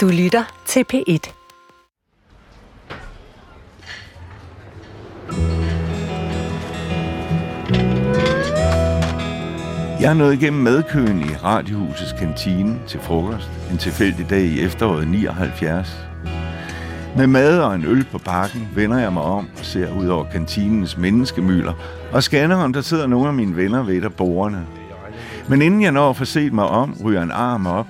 Du lytter til P1. Jeg er nået igennem madkøen i Radiohusets kantine til frokost en tilfældig dag i efteråret 79. Med mad og en øl på bakken vender jeg mig om og ser ud over kantinens menneskemylder og scanner, om der sidder nogle af mine venner ved der bordene. Men inden jeg når at få set mig om, ryger en arm op.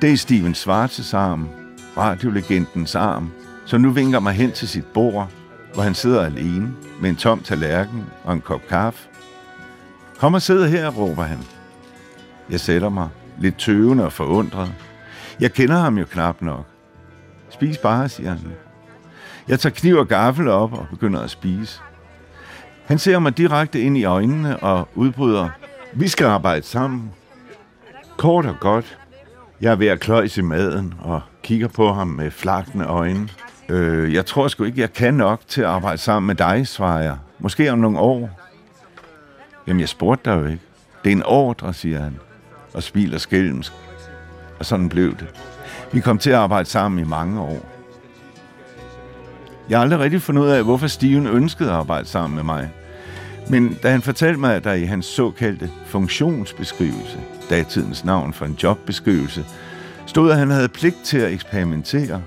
Det er Steven Schwarzes arm, radiolegendens arm, som nu vinker mig hen til sit bord, hvor han sidder alene med en tom tallerken og en kop kaffe. Kom og sidde her, råber han. Jeg sætter mig, lidt tøvende og forundret. Jeg kender ham jo knap nok. Spis bare, siger han. Jeg tager kniv og gaffel op og begynder at spise. Han ser mig direkte ind i øjnene og udbryder, vi skal arbejde sammen. Kort og godt. Jeg er ved at kløjse i maden og kigger på ham med flakne øjne. Øh, jeg tror sgu ikke, jeg kan nok til at arbejde sammen med dig, svarer jeg. Måske om nogle år. Jamen, jeg spurgte dig jo ikke. Det er en ordre, siger han, og smiler skælmsk. Og sådan blev det. Vi kom til at arbejde sammen i mange år. Jeg har aldrig rigtig fundet ud af, hvorfor Steven ønskede at arbejde sammen med mig. Men da han fortalte mig, at der i hans såkaldte funktionsbeskrivelse, datidens navn for en jobbeskrivelse, stod, at han havde pligt til at eksperimentere,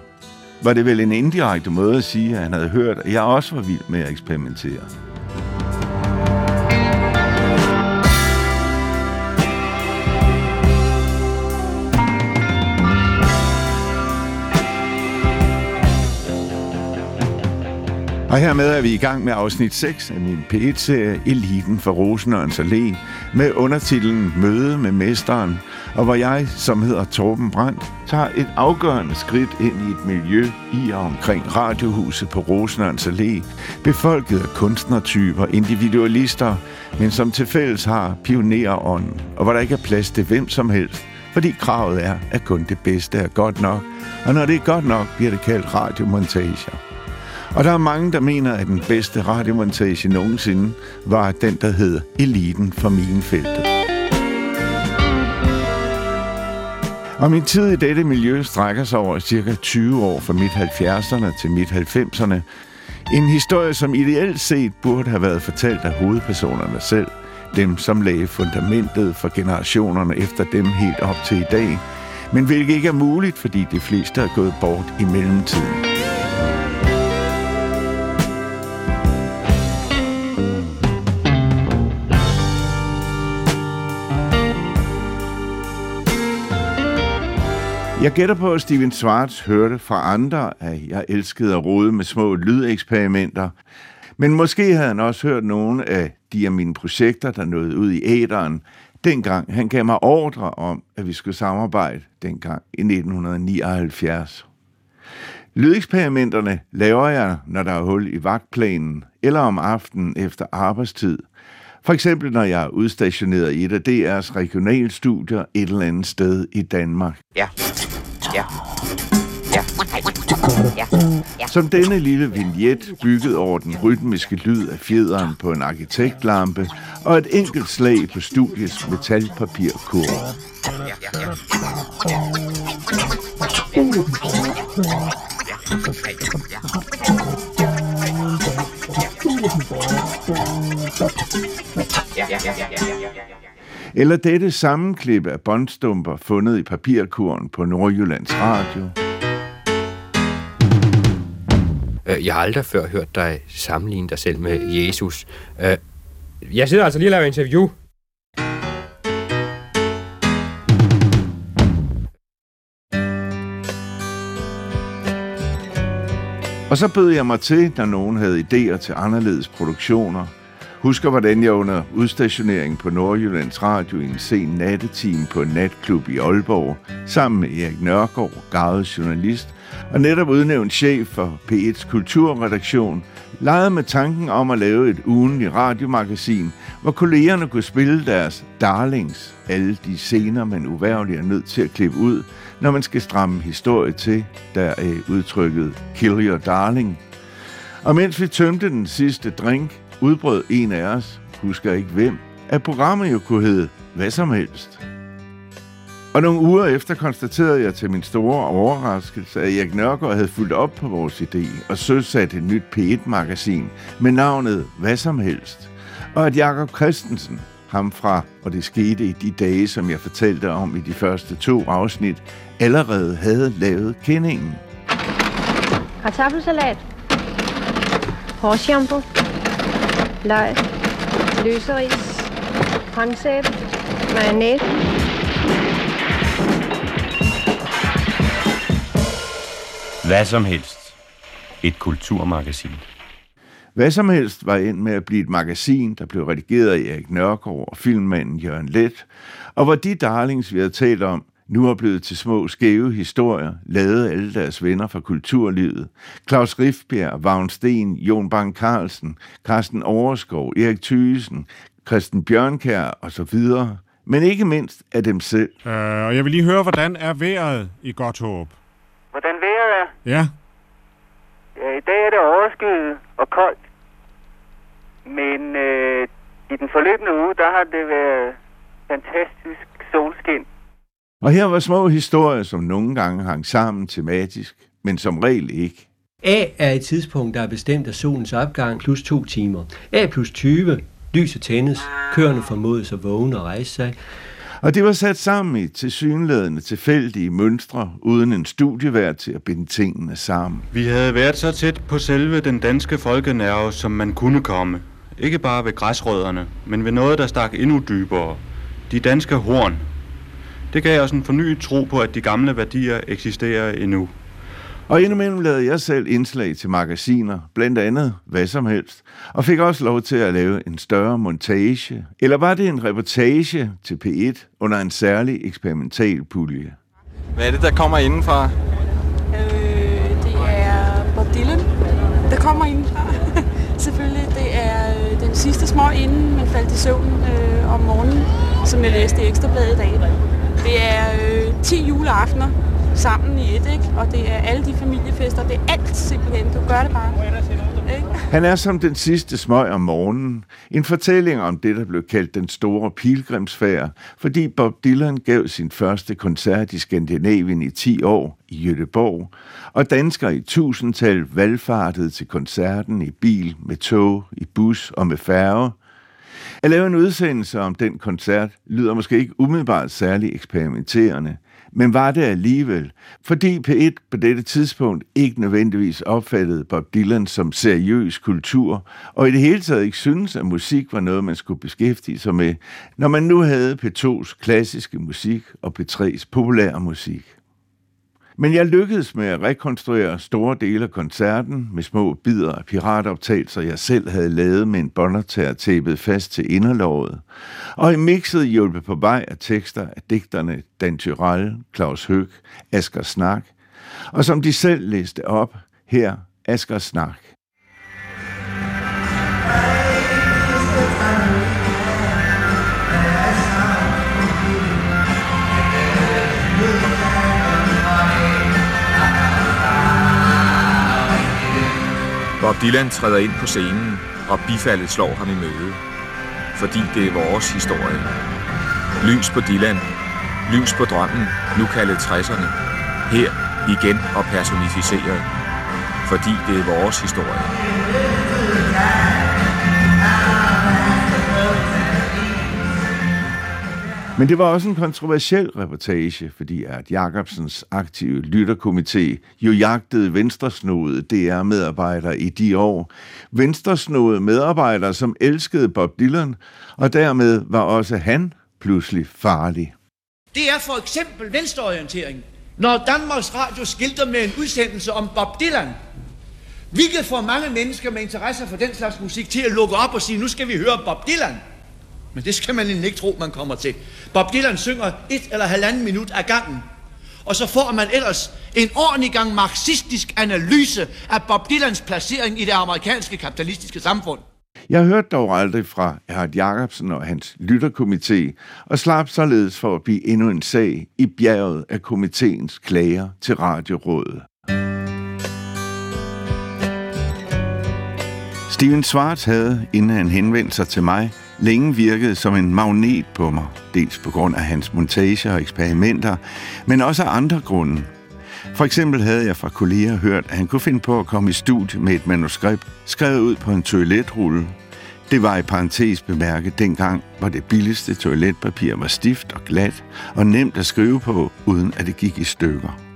var det vel en indirekte måde at sige, at han havde hørt, at jeg også var vild med at eksperimentere. Og hermed er vi i gang med afsnit 6 af min p serie Eliten for Rosenørns Allé med undertitlen Møde med Mesteren, og hvor jeg, som hedder Torben Brandt, tager et afgørende skridt ind i et miljø i og omkring Radiohuset på Rosenørns Allé, befolket af kunstnertyper, individualister, men som til fælles har pionerånden, og hvor der ikke er plads til hvem som helst, fordi kravet er, at kun det bedste er godt nok, og når det er godt nok, bliver det kaldt radiomontager. Og der er mange, der mener, at den bedste radiomontage nogensinde var den, der hed Eliten fra Minefeltet. Og min tid i dette miljø strækker sig over cirka 20 år fra midt 70'erne til midt 90'erne. En historie, som ideelt set burde have været fortalt af hovedpersonerne selv. Dem, som lagde fundamentet for generationerne efter dem helt op til i dag. Men hvilket ikke er muligt, fordi de fleste er gået bort i mellemtiden. Jeg gætter på, at Steven Schwartz hørte fra andre, at jeg elskede at rode med små lydeksperimenter. Men måske havde han også hørt nogle af de af mine projekter, der nåede ud i æderen, dengang han gav mig ordre om, at vi skulle samarbejde dengang i 1979. Lydeksperimenterne laver jeg, når der er hul i vagtplanen, eller om aftenen efter arbejdstid. For eksempel, når jeg er udstationeret i et af DR's regionalstudier et eller andet sted i Danmark. Ja. Ja. Ja. Som denne lille vignet bygget over den rytmiske lyd af fjederen på en arkitektlampe og et enkelt slag på studiets metalpapirkurve. Ja, ja, ja, ja. Eller dette sammenklip af båndstumper fundet i papirkurven på Nordjyllands Radio. Øh, Jeg har aldrig før hørt dig sammenligne dig selv med Jesus. Øh, Jeg sidder altså lige og laver interview. Og så bød jeg mig til, når nogen havde idéer til anderledes produktioner. Husker, hvordan jeg under udstationeringen på Nordjyllands Radio i en sen nattetime på en natklub i Aalborg, sammen med Erik Nørgaard, gavet journalist, og netop udnævnt chef for P1's kulturredaktion, legede med tanken om at lave et ugenligt radiomagasin, hvor kollegerne kunne spille deres darlings, alle de scener, man uværligt er nødt til at klippe ud, når man skal stramme historie til, der er udtrykket Kill Your Darling. Og mens vi tømte den sidste drink, udbrød en af os, husker ikke hvem, at programmet jo kunne hedde hvad som helst. Og nogle uger efter konstaterede jeg til min store overraskelse, at Erik Nørgaard havde fulgt op på vores idé og søsat et nyt P1-magasin med navnet Hvad som helst. Og at Jakob Christensen, ham fra, og det skete i de dage, som jeg fortalte om i de første to afsnit, allerede havde lavet kendingen. Kartoffelsalat. Hårshampoo. Løg. Løseris. Håndsæbe. Mayonnaise. Hvad som helst. Et kulturmagasin. Hvad som helst var ind med at blive et magasin, der blev redigeret af Erik Nørgaard og filmmanden Jørgen Let, og hvor de darlings, vi havde talt om, nu er blevet til små skæve historier, lavet alle deres venner fra kulturlivet. Claus Rifbjerg, Vagn Sten, Jon Bang Carlsen, Carsten Overskov, Erik Thysen, Christian Bjørnkær og så videre. Men ikke mindst af dem selv. Øh, og jeg vil lige høre, hvordan er vejret i Godthåb? Hvordan vejret er? Ja, Ja, i dag er det overskyet og koldt. Men øh, i den forløbende uge, der har det været fantastisk solskin. Og her var små historier, som nogle gange hang sammen tematisk, men som regel ikke. A er et tidspunkt, der er bestemt af solens opgang plus to timer. A plus 20, lyset tændes, køerne formodes at vågne og rejse sig. Og det var sat sammen i tilsyneladende tilfældige mønstre, uden en studievært til at binde tingene sammen. Vi havde været så tæt på selve den danske folkenerve, som man kunne komme. Ikke bare ved græsrødderne, men ved noget, der stak endnu dybere. De danske horn. Det gav os en fornyet tro på, at de gamle værdier eksisterer endnu. Og indimellem lavede jeg selv indslag til magasiner, blandt andet hvad som helst, og fik også lov til at lave en større montage. Eller var det en reportage til P1 under en særlig eksperimental pulje? Hvad er det, der kommer indenfra? Øh, det er Bob Dylan, der kommer indenfra. Selvfølgelig, det er øh, den sidste små inden man faldt i søvn øh, om morgenen, som jeg læste i Ekstrabladet i dag. Det er øh, 10 juleaftener sammen i et, ikke? og det er alle de familiefester, det er alt simpelthen. Du gør det bare. Ikke? Han er som den sidste smøg om morgenen. En fortælling om det, der blev kaldt den store pilgrimsfærd, fordi Bob Dylan gav sin første koncert i Skandinavien i 10 år i Göteborg, og danskere i tusindtal valgfartede til koncerten i bil, med tog, i bus og med færge. At lave en udsendelse om den koncert lyder måske ikke umiddelbart særlig eksperimenterende, men var det alligevel, fordi P1 på dette tidspunkt ikke nødvendigvis opfattede Bob Dylan som seriøs kultur, og i det hele taget ikke synes, at musik var noget, man skulle beskæftige sig med, når man nu havde P2's klassiske musik og P3's populære musik. Men jeg lykkedes med at rekonstruere store dele af koncerten med små bidder af piratoptagelser, jeg selv havde lavet med en båndoptager tæppet fast til inderlovet. Og i mixet hjulpet på vej af tekster af digterne Dan Tyrell, Claus Høg, Asger Snak, og som de selv læste op, her Asger Snak. Dylan træder ind på scenen, og bifaldet slår ham i møde. Fordi det er vores historie. Lys på Dylan. Lys på drømmen, nu kaldet 60'erne. Her igen og personificeret. Fordi det er vores historie. Men det var også en kontroversiel reportage, fordi at Jacobsens aktive lytterkomité jo jagtede venstresnodede DR-medarbejdere i de år. Venstresnodede medarbejdere, som elskede Bob Dylan, og dermed var også han pludselig farlig. Det er for eksempel venstreorientering, når Danmarks Radio skilter med en udsendelse om Bob Dylan. Hvilket får mange mennesker med interesse for den slags musik til at lukke op og sige, nu skal vi høre Bob Dylan. Men det skal man ikke tro, man kommer til. Bob Dylan synger et eller halvanden minut af gangen. Og så får man ellers en ordentlig gang marxistisk analyse af Bob Dylans placering i det amerikanske kapitalistiske samfund. Jeg hørte dog aldrig fra Erhard Jacobsen og hans lytterkomité, og slap således for at blive endnu en sag i bjerget af komiteens klager til Radiorådet. Steven Schwartz havde, inden han henvendte sig til mig, længe virkede som en magnet på mig, dels på grund af hans montager og eksperimenter, men også af andre grunde. For eksempel havde jeg fra kolleger hørt, at han kunne finde på at komme i studiet med et manuskript, skrevet ud på en toiletrulle. Det var i parentes bemærket dengang, hvor det billigste toiletpapir var stift og glat og nemt at skrive på, uden at det gik i stykker.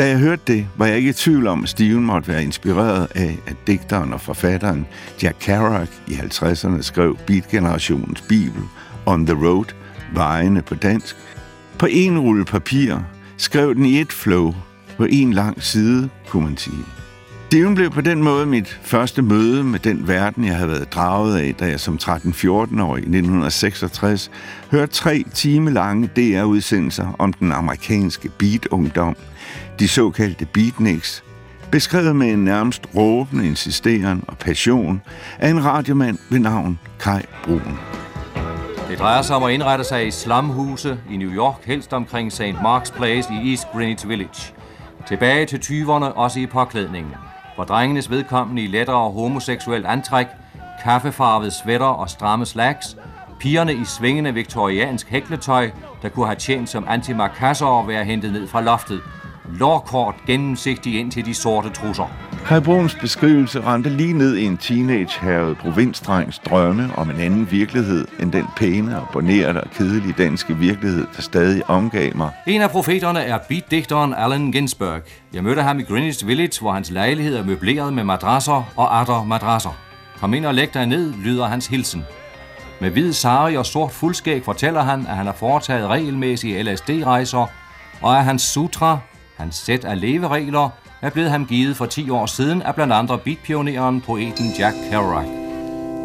Da jeg hørte det, var jeg ikke i tvivl om, at Steven måtte være inspireret af, at digteren og forfatteren Jack Kerouac i 50'erne skrev beatgenerationens bibel On the Road, vejene på dansk, på en rulle papir, skrev den i et flow, på en lang side, kunne man sige. Steven blev på den måde mit første møde med den verden, jeg havde været draget af, da jeg som 13-14-årig i 1966 hørte tre time lange DR-udsendelser om den amerikanske beat-ungdom, de såkaldte beatniks, beskrevet med en nærmest råbende insisteren og passion af en radiomand ved navn Kai Brun. Det drejer sig om at indrette sig i slumhuse i New York, helst omkring St. Mark's Place i East Greenwich Village. Tilbage til 20'erne, også i påklædningen. For drengenes vedkommende i lettere homoseksuelt antræk, kaffefarvet sweater og stramme slacks, pigerne i svingende viktoriansk hækletøj, der kunne have tjent som antimarkasser og være hentet ned fra loftet. Lårkort gennemsigtig ind til de sorte trusser. Kai Bruns beskrivelse rendte lige ned i en teenage provinsdrengs drømme om en anden virkelighed end den pæne, abonnerede og kedelige danske virkelighed, der stadig omgav mig. En af profeterne er beatdigteren Allen Ginsberg. Jeg mødte ham i Greenwich Village, hvor hans lejlighed er møbleret med madrasser og atter madrasser. Kom ind og læg dig ned, lyder hans hilsen. Med hvid sari og sort fuldskæg fortæller han, at han har foretaget regelmæssige LSD-rejser, og at hans sutra, hans sæt af leveregler, er blevet ham givet for 10 år siden af blandt andre beatpioneren, poeten Jack Kerouac.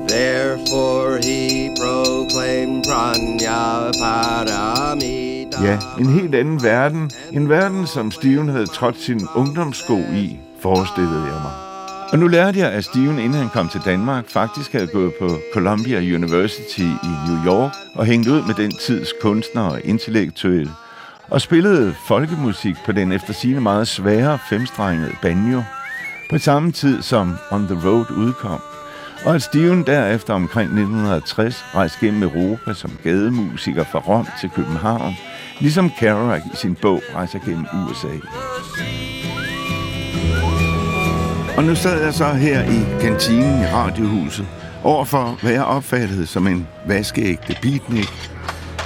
Therefore he proclaimed Pranya Paramita. Ja, en helt anden verden. En verden, som Steven havde trådt sin ungdomssko i, forestillede jeg mig. Og nu lærte jeg, at Steven, inden han kom til Danmark, faktisk havde gået på Columbia University i New York og hængt ud med den tids kunstnere og intellektuelle, og spillede folkemusik på den efter sine meget svære femstrengede banjo, på samme tid som On the Road udkom, og at Steven derefter omkring 1960 rejste gennem Europa som gademusiker fra Rom til København, ligesom Kerouac i sin bog rejser gennem USA. Og nu sad jeg så her i kantinen i Radiohuset, overfor hvad jeg opfattede som en vaskeægte beatnik,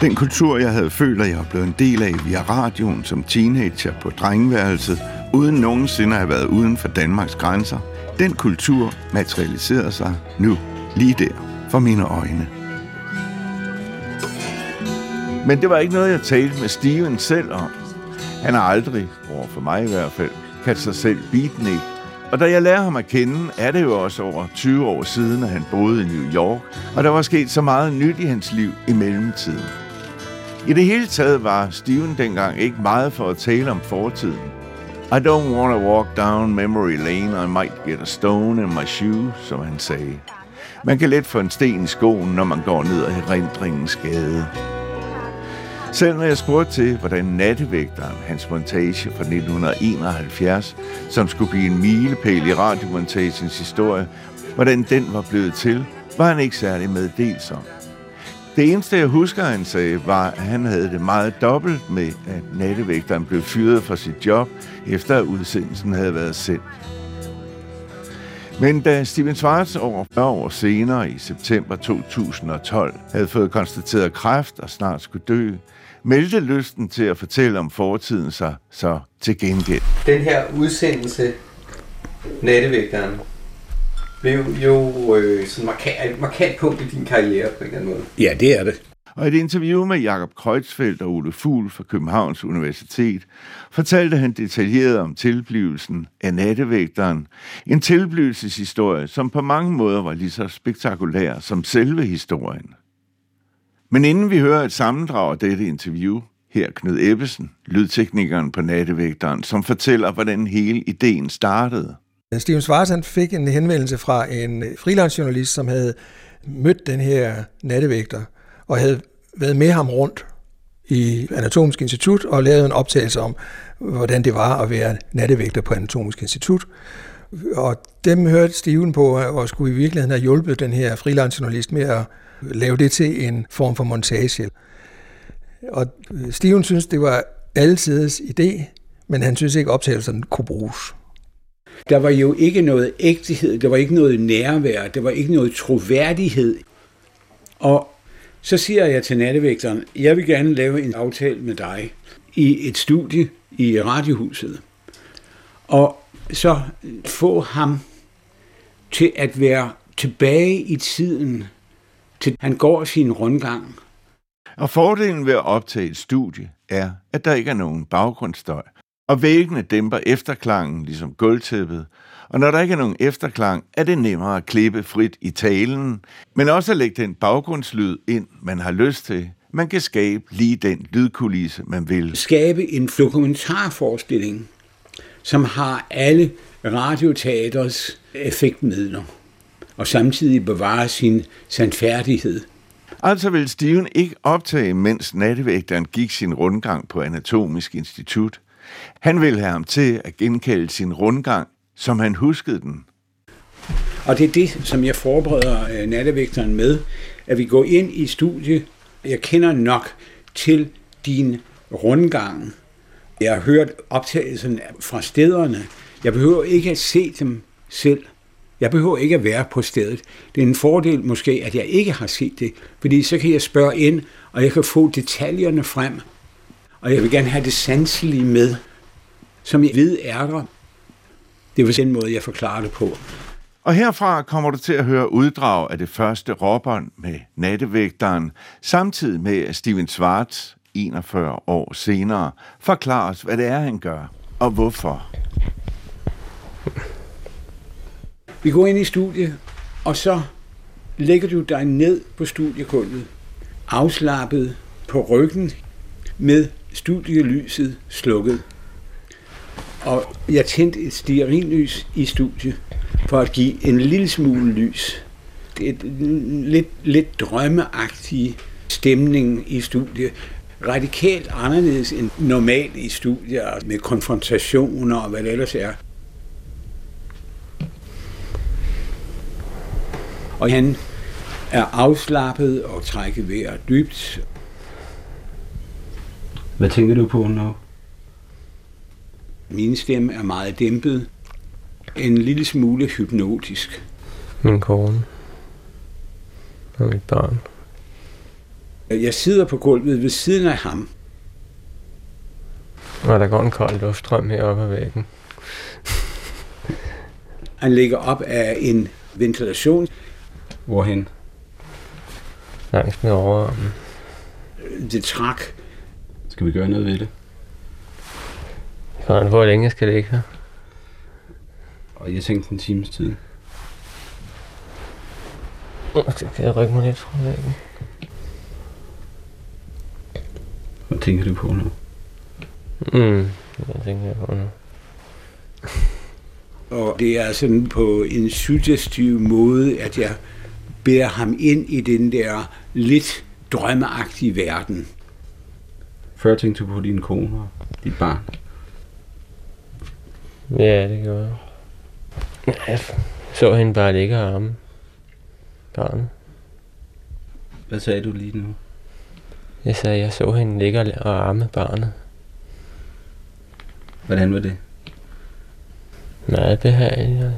den kultur, jeg havde følt, at jeg var blevet en del af via radioen som teenager på drengeværelset, uden nogensinde at have været uden for Danmarks grænser, den kultur materialiserede sig nu, lige der, for mine øjne. Men det var ikke noget, jeg talte med Steven selv om. Han har aldrig, over for mig i hvert fald, kaldt sig selv beatnik. Og da jeg lærer ham at kende, er det jo også over 20 år siden, at han boede i New York, og der var sket så meget nyt i hans liv i mellemtiden. I det hele taget var Steven dengang ikke meget for at tale om fortiden. I don't want to walk down memory lane, I might get a stone in my shoe, som han sagde. Man kan let få en sten i skoen, når man går ned ad erindringens gade. Selv når jeg spurgte til, hvordan nattevægteren, hans montage fra 1971, som skulle blive en milepæl i radiomontagens historie, hvordan den var blevet til, var han ikke særlig meddelsom. Det eneste, jeg husker, han sagde, var, at han havde det meget dobbelt med, at nattevægteren blev fyret fra sit job, efter at udsendelsen havde været sendt. Men da Steven Schwartz over 40 år senere i september 2012 havde fået konstateret kræft og snart skulle dø, meldte lysten til at fortælle om fortiden sig så til gengæld. Den her udsendelse, Nattevægteren, blev jo øh, sådan markant, et markant punkt i din karriere på en eller anden måde. Ja, det er det. Og i et interview med Jakob Kreutzfeldt og Ole Fugl fra Københavns Universitet fortalte han detaljeret om tilblivelsen af nattevægteren. En tilblivelseshistorie, som på mange måder var lige så spektakulær som selve historien. Men inden vi hører et sammendrag af dette interview, her Knud Ebbesen, lydteknikeren på nattevægteren, som fortæller, hvordan hele ideen startede. Øh, Steven Schwartz han fik en henvendelse fra en freelance-journalist, som havde mødt den her nattevægter, og havde været med ham rundt i Anatomisk Institut og lavet en optagelse om, hvordan det var at være nattevægter på Anatomisk Institut. Og dem hørte Steven på, og skulle i virkeligheden have hjulpet den her freelance-journalist med at, lave det til en form for montage. Og Steven synes, det var altidens idé, men han synes ikke, optagelserne kunne bruges. Der var jo ikke noget ægthed, der var ikke noget nærvær, der var ikke noget troværdighed. Og så siger jeg til nattevægteren, jeg vil gerne lave en aftale med dig i et studie i Radiohuset. Og så få ham til at være tilbage i tiden, til han går sin rundgang. Og fordelen ved at optage et studie er, at der ikke er nogen baggrundsstøj, og væggene dæmper efterklangen ligesom gulvtæppet, og når der ikke er nogen efterklang, er det nemmere at klippe frit i talen, men også at lægge den baggrundslyd ind, man har lyst til. Man kan skabe lige den lydkulisse, man vil. Skabe en dokumentarforestilling, som har alle radioteaters effektmidler, og samtidig bevare sin sandfærdighed. Altså vil Steven ikke optage, mens nattevægteren gik sin rundgang på Anatomisk Institut. Han ville have ham til at genkalde sin rundgang, som han huskede den. Og det er det, som jeg forbereder øh, nattevægteren med, at vi går ind i studiet. Jeg kender nok til din rundgang. Jeg har hørt optagelsen fra stederne. Jeg behøver ikke at se dem selv. Jeg behøver ikke at være på stedet. Det er en fordel måske, at jeg ikke har set det, fordi så kan jeg spørge ind, og jeg kan få detaljerne frem. Og jeg vil gerne have det sanselige med, som jeg ved er der. Det var den måde, jeg forklarer det på. Og herfra kommer du til at høre uddrag af det første råbånd med nattevægteren, samtidig med at Steven Schwartz, 41 år senere, forklarer os, hvad det er, han gør, og hvorfor. Vi går ind i studiet, og så lægger du dig ned på studiegulvet, afslappet på ryggen, med studielyset slukket. Og jeg tændte et stearinlys i studiet, for at give en lille smule lys. Det er et lidt, lidt drømmeagtig stemning i studiet. Radikalt anderledes end normalt i studier, med konfrontationer og hvad det ellers er. Og han er afslappet og trækker vejret dybt. Hvad tænker du på nu? Min stemme er meget dæmpet. En lille smule hypnotisk. Min kone. Og mit barn. Jeg sidder på gulvet ved siden af ham. Og der går en kold luftstrøm heroppe ad væggen. Han ligger op af en ventilation. Hvorhen? Langs med overarmen. Det trak. Skal vi gøre noget ved det? Kan hvor længe jeg skal ligge her? Og jeg tænkte en times tid. Så kan jeg rykke mig lidt fra væggen. Hvad tænker du på nu? Mm, hvad tænker jeg på nu? Og det er sådan på en suggestiv måde, at jeg bærer ham ind i den der lidt drømmeagtige verden. Før tænkte du på din kone og dit barn? Ja, det gjorde jeg. Jeg så hende bare ligge og arme barnet. Hvad sagde du lige nu? Jeg sagde, jeg så hende ligge og arme barnet. Hvordan var det? Nej, det har jeg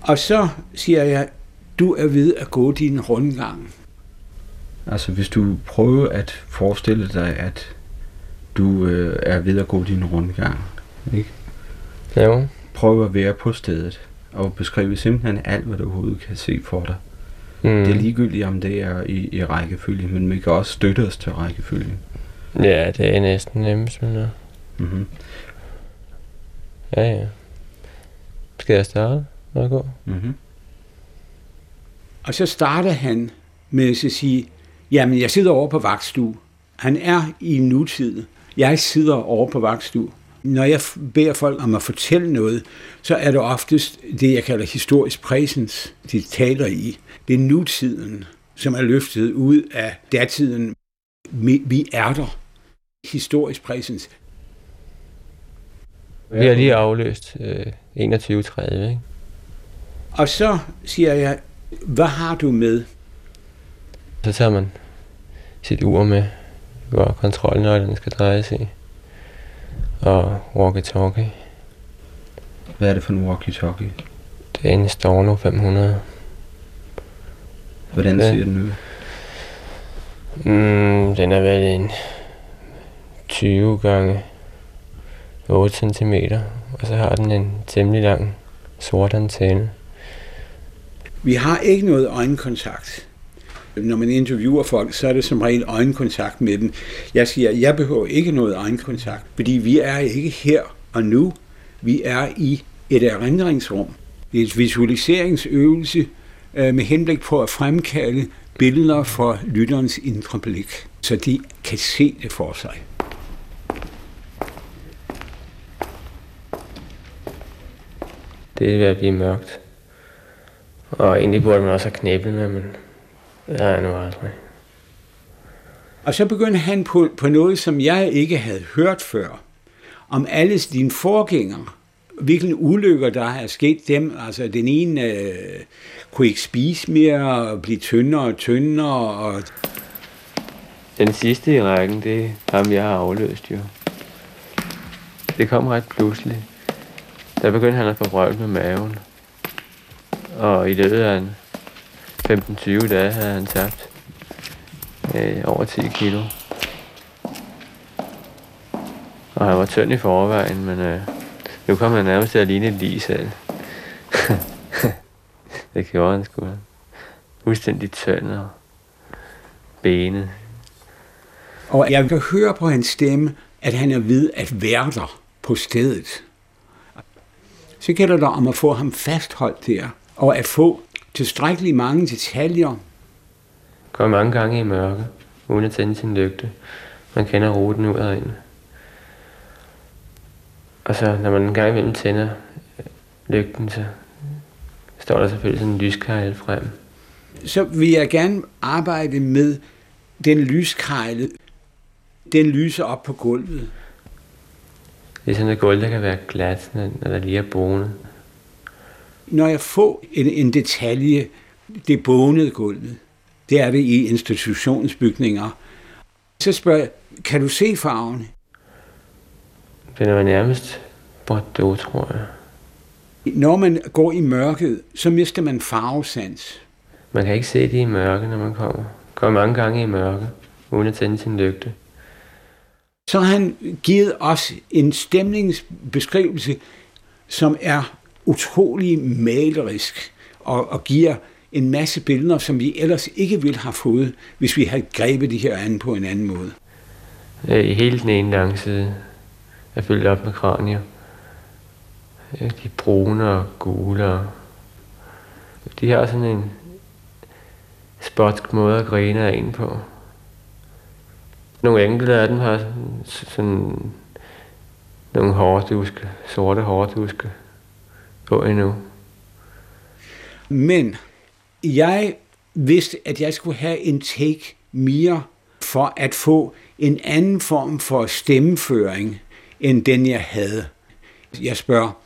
Og så siger jeg, du er ved at gå din rundgang. Altså, hvis du prøver at forestille dig, at du øh, er ved at gå din rundgang, ikke? Jo. Prøv at være på stedet, og beskrive simpelthen alt, hvad du overhovedet kan se for dig. Mm. Det er ligegyldigt, om det er i, i rækkefølge, men vi kan også støtte os til rækkefølgen. Ja, det er næsten nemmest, men ja. Mm-hmm. Ja, ja. Skal jeg starte? Må jeg gå? Mm-hmm. Og så starter han med at sige, jamen jeg sidder over på vagtstue. Han er i nutid. Jeg sidder over på vagtstue. Når jeg beder folk om at fortælle noget, så er det oftest det, jeg kalder historisk præsens, de taler i. Det er nutiden, som er løftet ud af datiden. Vi er der. Historisk præsens. Vi har lige afløst øh, 21.30, ikke? Og så siger jeg, hvad har du med? Så tager man sit ur med, hvor kontrolnøglen skal drejes i, og walkie-talkie. Hvad er det for en walkie-talkie? Det er en Storno 500. Hvordan Ja. ser den ud? Mm, den er vel en 20 gange 8 cm, og så har den en temmelig lang sort antenne. Vi har ikke noget øjenkontakt. Når man interviewer folk, så er det som regel øjenkontakt med dem. Jeg siger, jeg behøver ikke noget øjenkontakt, fordi vi er ikke her og nu. Vi er i et erindringsrum. Det er et visualiseringsøvelse øh, med henblik på at fremkalde billeder for lytterens indre blik, så de kan se det for sig. Det er ved at blive mørkt. Og egentlig burde man også have knæblet med, men jeg nu aldrig. Og så begyndte han på, på noget, som jeg ikke havde hørt før. Om alle dine forgængere. Hvilke ulykker, der er sket dem. Altså, den ene øh, kunne ikke spise mere, og blive tyndere og tyndere. Og Den sidste i rækken, det er ham, jeg har afløst jo. Det kom ret pludselig. Der begyndte han at få med maven. Og i løbet af en 15-20 dage havde han tabt øh, over 10 kilo. Og han var tynd i forvejen, men øh, nu kom han nærmest til at ligne et lige selv. det gjorde han sgu. Fuldstændig tynd og benet. Og jeg kan høre på hans stemme, at han er ved at være der på stedet. Så gælder det om at få ham fastholdt der, og at få tilstrækkeligt mange detaljer. Går mange gange i mørke, uden at tænde sin lygte. Man kender ruten ud og ind. Og så når man en gang imellem tænder øh, lygten, så står der selvfølgelig sådan en lyskejl frem. Så vil jeg gerne arbejde med den lyskejle. Den lyser op på gulvet. Det er sådan et gulv, der kan være glat, når der lige er bonet. Når jeg får en, en detalje, det bonede gulvet, det er det i institutionsbygninger, så spørger jeg, kan du se farven? Den er nærmest bordeaux, tror jeg. Når man går i mørket, så mister man farvesans. Man kan ikke se det i mørke, når man kommer. Går mange gange i mørke, uden at tænde sin lygte. Så har han givet os en stemningsbeskrivelse, som er utrolig malerisk og, og giver en masse billeder, som vi ellers ikke ville have fået, hvis vi havde grebet de her an på en anden måde. Øh, I hele den ene langside er fyldt op med kranier. Øh, de er brune og gule. Og de har sådan en spotsk måde at grine af en på. Nogle enkelte af dem har sådan, sådan nogle hårduske, sorte hårduske på endnu. Men jeg vidste, at jeg skulle have en take mere for at få en anden form for stemmeføring, end den jeg havde. Jeg spørger,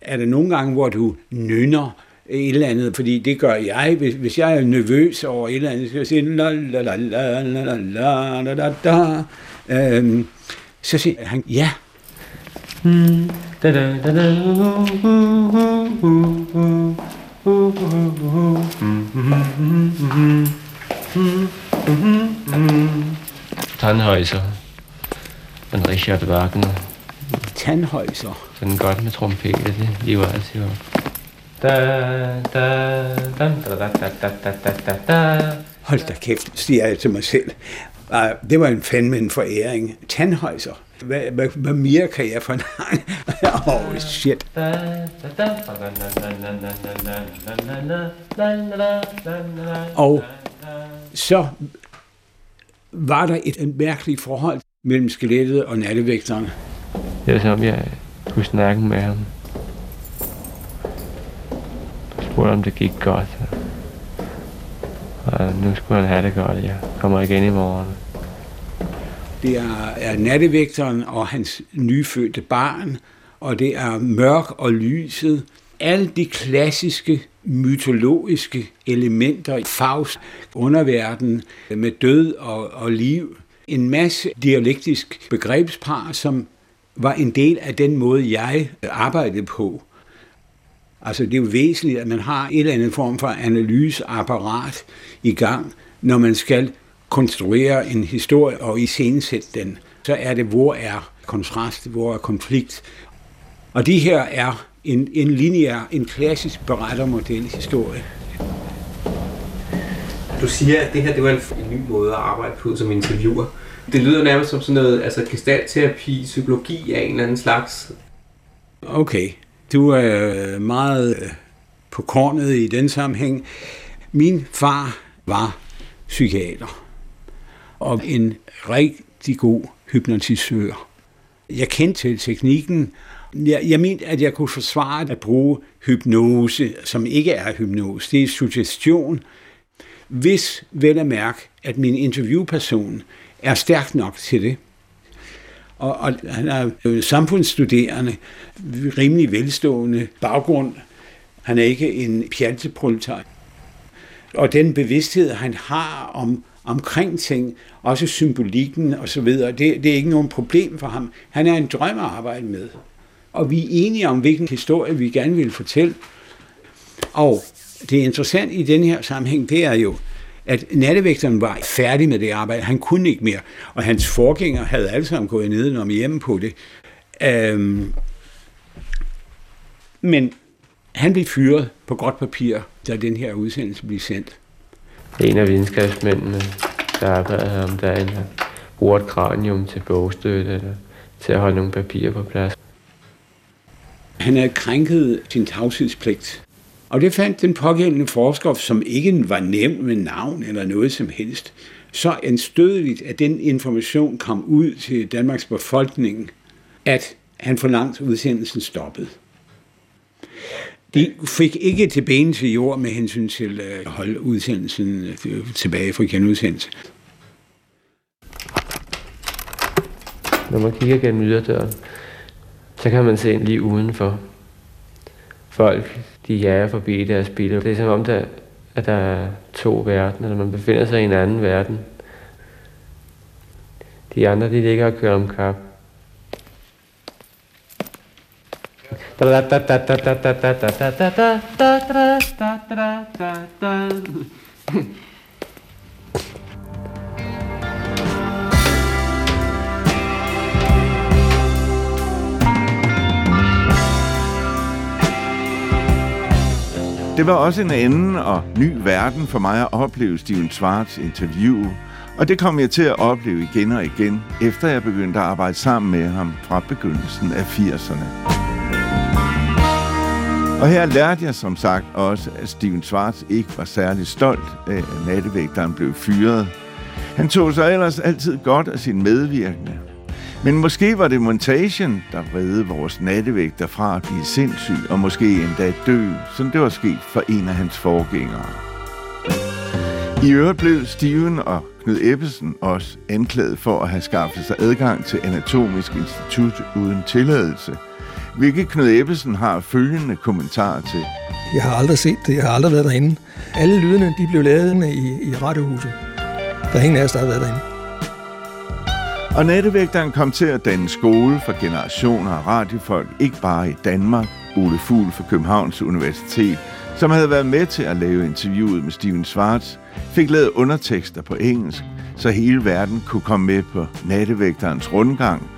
er der nogle gange, hvor du nynner et eller andet, fordi det gør jeg, hvis, hvis jeg er nervøs over et eller andet, så skal jeg sige la la la la la la la la la da. Øhm, så siger han, ja, Mm. Da da da da. Tannhäuser von Richard Wagner. Tannhäuser? Sådan godt med trompikke, det lever altså jo. Hold da kæft, siger jeg til mig selv. Det var en fandme en foræring. Tandhøjser. Hvad, hvad, hvad mere kan jeg forlange? Åh, oh, shit. Og så var der et, mærkeligt forhold mellem skelettet og nattevægterne. Det var som jeg kunne snakke med ham. Jeg spurgte, om det gik godt. Og nu skulle han have det godt. Jeg kommer igen i morgen. Det er, er nattevægteren og hans nyfødte barn, og det er mørk og lyset. Alle de klassiske mytologiske elementer. Faust, underverden med død og, og liv. En masse dialektisk begrebspar, som var en del af den måde, jeg arbejdede på. Altså det er jo væsentligt, at man har et eller andet form for analyseapparat i gang, når man skal konstruere en historie og iscenesætte den. Så er det, hvor er kontrast, hvor er konflikt. Og de her er en, en lineær, en klassisk berettermodel historie. Du siger, at det her det var en, en ny måde at arbejde på som interviewer. Det lyder nærmest som sådan noget altså gestaltterapi, psykologi af en eller anden slags. Okay, du er meget øh, på kornet i den sammenhæng. Min far var psykiater og en rigtig god hypnotisør. Jeg kendte til teknikken. Jeg, jeg mente, at jeg kunne forsvare at bruge hypnose, som ikke er hypnose. Det er suggestion. Hvis vel at mærke, at min interviewperson er stærk nok til det. Og, og han er jo samfundsstuderende, rimelig velstående baggrund. Han er ikke en pjalteproletar. Og den bevidsthed, han har om, omkring ting, også symbolikken og så videre, det, det er ikke nogen problem for ham. Han er en drøm at arbejde med. Og vi er enige om, hvilken historie vi gerne vil fortælle. Og det interessante i den her sammenhæng, det er jo, at nattevægteren var færdig med det arbejde. Han kunne ikke mere. Og hans forgænger havde alle sammen gået ned om hjemme på det. Øhm, men han blev fyret på godt papir, da den her udsendelse blev sendt. En af videnskabsmændene, der arbejder her om dagen, der bruger et kranium til bogstøtte eller til at holde nogle papirer på plads. Han havde krænket sin tavshedspligt. Og det fandt den pågældende forsker, som ikke var nævnt med navn eller noget som helst, så anstødeligt, at den information kom ud til Danmarks befolkning, at han forlangt udsendelsen stoppet. De fik ikke til benen til jord med hensyn til øh, at holde udsendelsen øh, tilbage fra genudsendelse. Når man kigger gennem yderdøren, så kan man se en lige udenfor. Folk, de jager forbi deres biler. Det er som om, der, at der er to verdener, eller man befinder sig i en anden verden. De andre, de ligger og kører om kap. Det var også en anden og ny verden for mig at opleve Steven Schwartz interview, og det kom jeg til at opleve igen og igen, efter jeg begyndte at arbejde sammen med ham fra begyndelsen af 80'erne. Og her lærte jeg som sagt også, at Steven Schwartz ikke var særlig stolt af, at nattevægteren blev fyret. Han tog sig ellers altid godt af sin medvirkende. Men måske var det montagen, der redde vores nattevægter fra at blive sindssyg og måske endda dø, som det var sket for en af hans forgængere. I øvrigt blev Steven og Knud Ebbesen også anklaget for at have skaffet sig adgang til Anatomisk Institut uden tilladelse, hvilket Knud Ebbesen har følgende kommentar til. Jeg har aldrig set det, jeg har aldrig været derinde. Alle lydene de blev lavet i, i radiohuset. Der er ingen af os, der har været derinde. Og nattevægteren kom til at danne skole for generationer af radiofolk, ikke bare i Danmark. Ole Fugl fra Københavns Universitet, som havde været med til at lave interviewet med Steven Schwartz, fik lavet undertekster på engelsk, så hele verden kunne komme med på nattevægterens rundgang.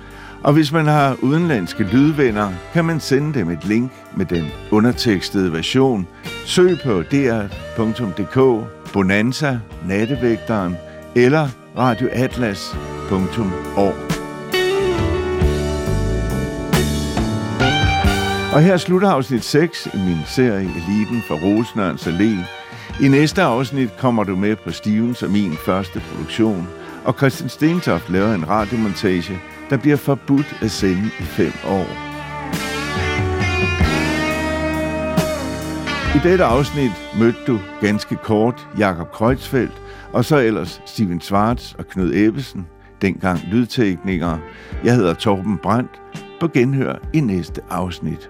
Og hvis man har udenlandske lydvenner, kan man sende dem et link med den undertekstede version. Søg på dr.dk, Bonanza, Nattevægteren eller radioatlas.org. Og her slutter afsnit 6 i min serie Eliten for Rosenørns Allé. I næste afsnit kommer du med på Stevens og min første produktion, og Christian Stentoft laver en radiomontage, der bliver forbudt at sende i fem år. I dette afsnit mødte du ganske kort Jakob Kreutzfeldt, og så ellers Steven Schwartz og Knud Ebbesen, dengang lydteknikere. Jeg hedder Torben Brandt. På genhør i næste afsnit.